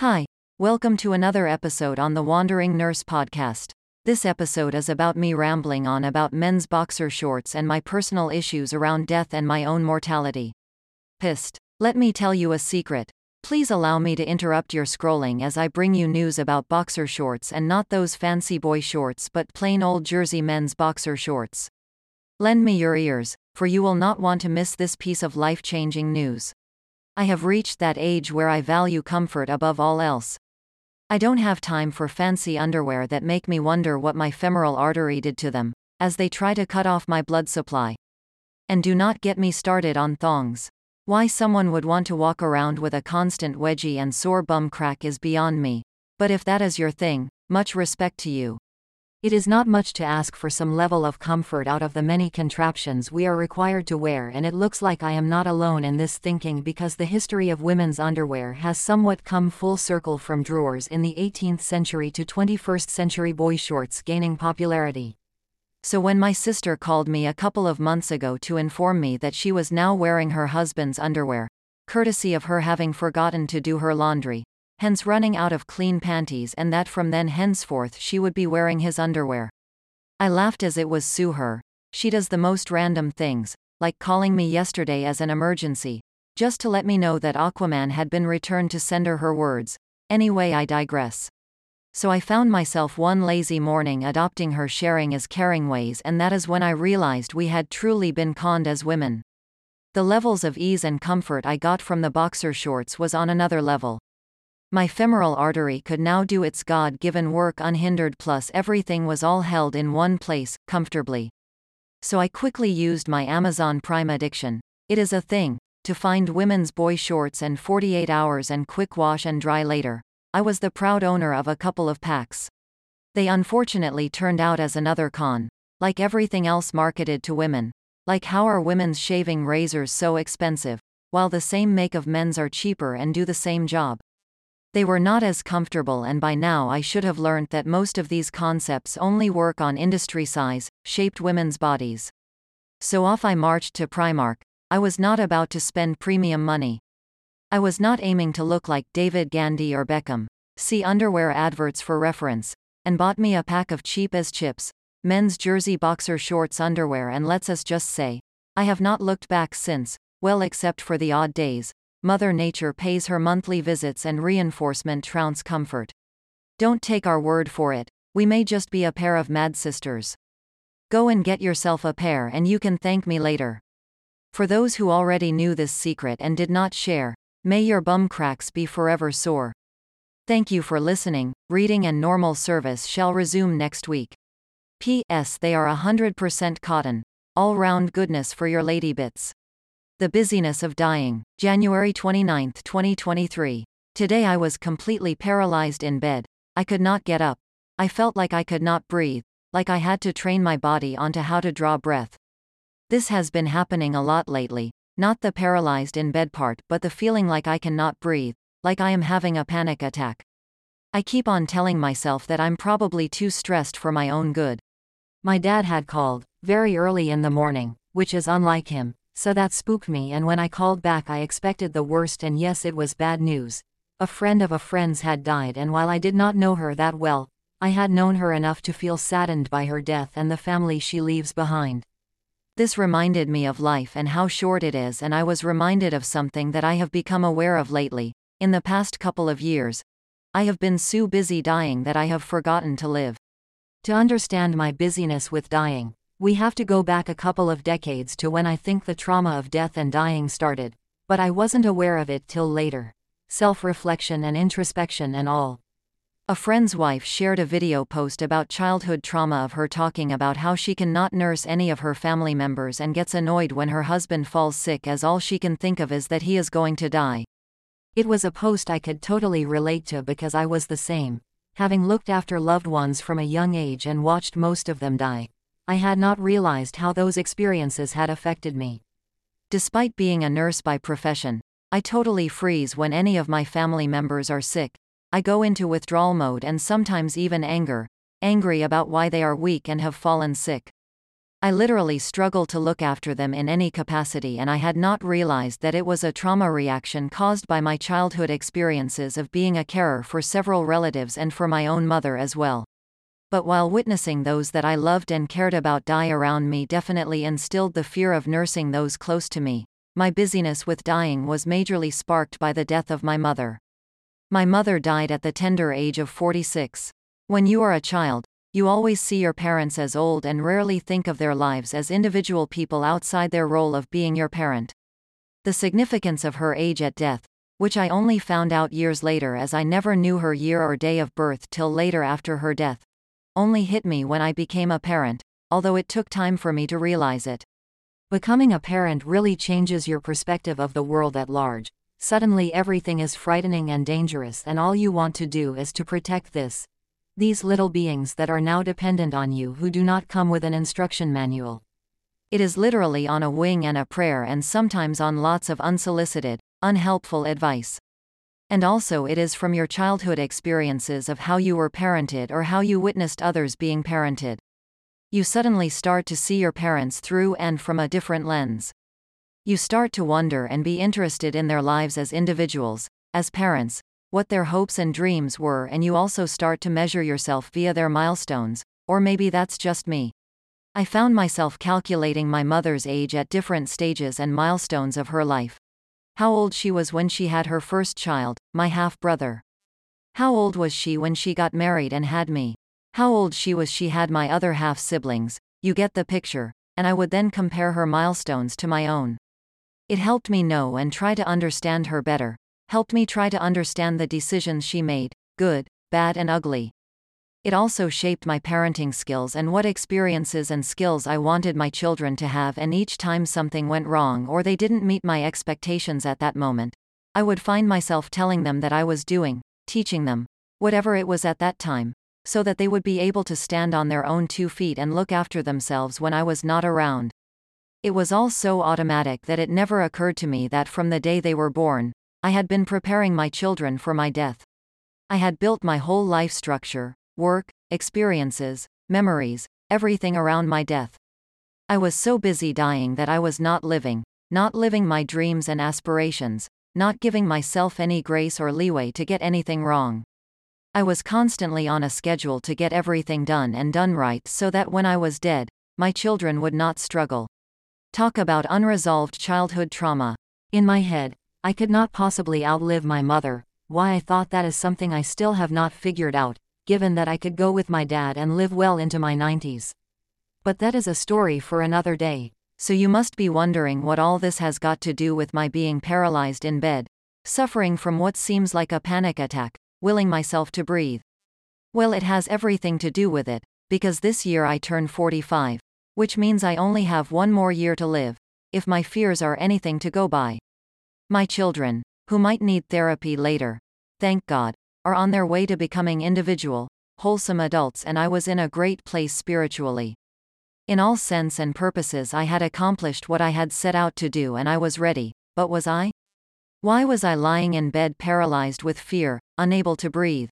Hi, welcome to another episode on the Wandering Nurse podcast. This episode is about me rambling on about men's boxer shorts and my personal issues around death and my own mortality. Pissed. Let me tell you a secret. Please allow me to interrupt your scrolling as I bring you news about boxer shorts and not those fancy boy shorts but plain old Jersey men's boxer shorts. Lend me your ears, for you will not want to miss this piece of life changing news. I have reached that age where I value comfort above all else. I don't have time for fancy underwear that make me wonder what my femoral artery did to them, as they try to cut off my blood supply. And do not get me started on thongs. Why someone would want to walk around with a constant wedgie and sore bum crack is beyond me. But if that is your thing, much respect to you. It is not much to ask for some level of comfort out of the many contraptions we are required to wear, and it looks like I am not alone in this thinking because the history of women's underwear has somewhat come full circle from drawers in the 18th century to 21st century boy shorts gaining popularity. So when my sister called me a couple of months ago to inform me that she was now wearing her husband's underwear, courtesy of her having forgotten to do her laundry, hence running out of clean panties and that from then henceforth she would be wearing his underwear. I laughed as it was sue her. She does the most random things, like calling me yesterday as an emergency, just to let me know that Aquaman had been returned to sender her words. Anyway, I digress. So I found myself one lazy morning adopting her sharing as caring ways, and that is when I realized we had truly been conned as women. The levels of ease and comfort I got from the boxer shorts was on another level. My femoral artery could now do its God given work unhindered, plus everything was all held in one place, comfortably. So I quickly used my Amazon Prime addiction. It is a thing, to find women's boy shorts and 48 hours and quick wash and dry later. I was the proud owner of a couple of packs. They unfortunately turned out as another con. Like everything else marketed to women. Like how are women's shaving razors so expensive, while the same make of men's are cheaper and do the same job? They were not as comfortable, and by now I should have learnt that most of these concepts only work on industry size, shaped women's bodies. So off I marched to Primark. I was not about to spend premium money. I was not aiming to look like David Gandy or Beckham. See underwear adverts for reference. And bought me a pack of cheap as chips, men's jersey boxer shorts underwear, and let's us just say, I have not looked back since, well, except for the odd days, Mother Nature pays her monthly visits and reinforcement trounce comfort. Don't take our word for it, we may just be a pair of mad sisters. Go and get yourself a pair and you can thank me later. For those who already knew this secret and did not share, may your bum cracks be forever sore. Thank you for listening. Reading and normal service shall resume next week. P.S. They are 100% cotton. All round goodness for your lady bits. The Busyness of Dying, January 29, 2023. Today I was completely paralyzed in bed. I could not get up. I felt like I could not breathe, like I had to train my body onto how to draw breath. This has been happening a lot lately, not the paralyzed in bed part, but the feeling like I cannot breathe, like I am having a panic attack. I keep on telling myself that I'm probably too stressed for my own good. My dad had called, very early in the morning, which is unlike him, so that spooked me and when I called back I expected the worst and yes it was bad news. A friend of a friend's had died and while I did not know her that well, I had known her enough to feel saddened by her death and the family she leaves behind. This reminded me of life and how short it is and I was reminded of something that I have become aware of lately, in the past couple of years. I have been so busy dying that I have forgotten to live. To understand my busyness with dying, we have to go back a couple of decades to when I think the trauma of death and dying started, but I wasn't aware of it till later. Self reflection and introspection and all. A friend's wife shared a video post about childhood trauma of her talking about how she cannot nurse any of her family members and gets annoyed when her husband falls sick as all she can think of is that he is going to die. It was a post I could totally relate to because I was the same, having looked after loved ones from a young age and watched most of them die. I had not realized how those experiences had affected me. Despite being a nurse by profession, I totally freeze when any of my family members are sick. I go into withdrawal mode and sometimes even anger, angry about why they are weak and have fallen sick. I literally struggle to look after them in any capacity, and I had not realized that it was a trauma reaction caused by my childhood experiences of being a carer for several relatives and for my own mother as well. But while witnessing those that I loved and cared about die around me definitely instilled the fear of nursing those close to me, my busyness with dying was majorly sparked by the death of my mother. My mother died at the tender age of 46. When you are a child, you always see your parents as old and rarely think of their lives as individual people outside their role of being your parent. The significance of her age at death, which I only found out years later as I never knew her year or day of birth till later after her death, only hit me when I became a parent, although it took time for me to realize it. Becoming a parent really changes your perspective of the world at large. Suddenly everything is frightening and dangerous, and all you want to do is to protect this, these little beings that are now dependent on you who do not come with an instruction manual. It is literally on a wing and a prayer, and sometimes on lots of unsolicited, unhelpful advice. And also, it is from your childhood experiences of how you were parented or how you witnessed others being parented. You suddenly start to see your parents through and from a different lens. You start to wonder and be interested in their lives as individuals, as parents, what their hopes and dreams were, and you also start to measure yourself via their milestones, or maybe that's just me. I found myself calculating my mother's age at different stages and milestones of her life. How old she was when she had her first child, my half brother. How old was she when she got married and had me? How old she was she had my other half siblings, you get the picture, and I would then compare her milestones to my own. It helped me know and try to understand her better, helped me try to understand the decisions she made, good, bad, and ugly. It also shaped my parenting skills and what experiences and skills I wanted my children to have, and each time something went wrong or they didn't meet my expectations at that moment, I would find myself telling them that I was doing, teaching them, whatever it was at that time, so that they would be able to stand on their own two feet and look after themselves when I was not around. It was all so automatic that it never occurred to me that from the day they were born, I had been preparing my children for my death. I had built my whole life structure, work, experiences, memories, everything around my death. I was so busy dying that I was not living, not living my dreams and aspirations, not giving myself any grace or leeway to get anything wrong. I was constantly on a schedule to get everything done and done right so that when I was dead, my children would not struggle. Talk about unresolved childhood trauma. In my head, I could not possibly outlive my mother, why I thought that is something I still have not figured out, given that I could go with my dad and live well into my 90s. But that is a story for another day. So you must be wondering what all this has got to do with my being paralyzed in bed, suffering from what seems like a panic attack, willing myself to breathe. Well, it has everything to do with it, because this year I turn 45, which means I only have one more year to live, if my fears are anything to go by. My children, who might need therapy later, thank God, are on their way to becoming individual, wholesome adults, and I was in a great place spiritually. In all sense and purposes, I had accomplished what I had set out to do and I was ready, but was I? Why was I lying in bed paralyzed with fear, unable to breathe?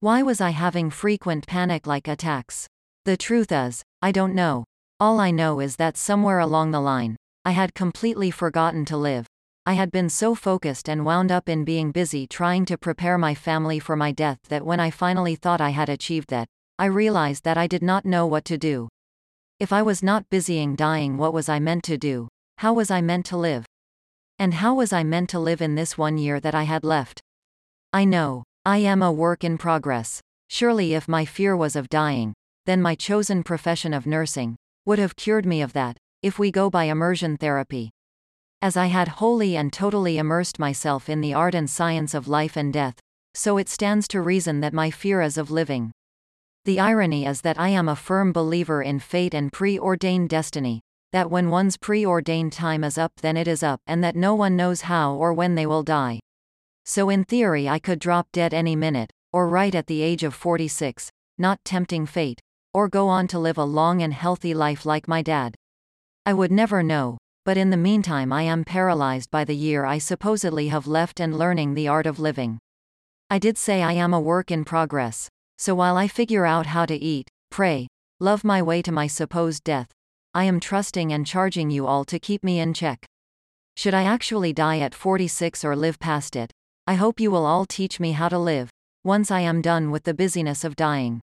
Why was I having frequent panic like attacks? The truth is, I don't know. All I know is that somewhere along the line, I had completely forgotten to live. I had been so focused and wound up in being busy trying to prepare my family for my death that when I finally thought I had achieved that, I realized that I did not know what to do. If I was not busying dying, what was I meant to do? How was I meant to live? And how was I meant to live in this one year that I had left? I know, I am a work in progress. Surely, if my fear was of dying, then my chosen profession of nursing would have cured me of that, if we go by immersion therapy as I had wholly and totally immersed myself in the art and science of life and death, so it stands to reason that my fear is of living. The irony is that I am a firm believer in fate and preordained destiny, that when one's preordained time is up, then it is up, and that no one knows how or when they will die. So, in theory, I could drop dead any minute, or right at the age of 46, not tempting fate, or go on to live a long and healthy life like my dad. I would never know, but in the meantime I am paralyzed by the year I supposedly have left and learning the art of living. I did say I am a work in progress. So while I figure out how to eat, pray, love my way to my supposed death, I am trusting and charging you all to keep me in check. Should I actually die at 46 or live past it? I hope you will all teach me how to live. Once I am done with the busyness of dying.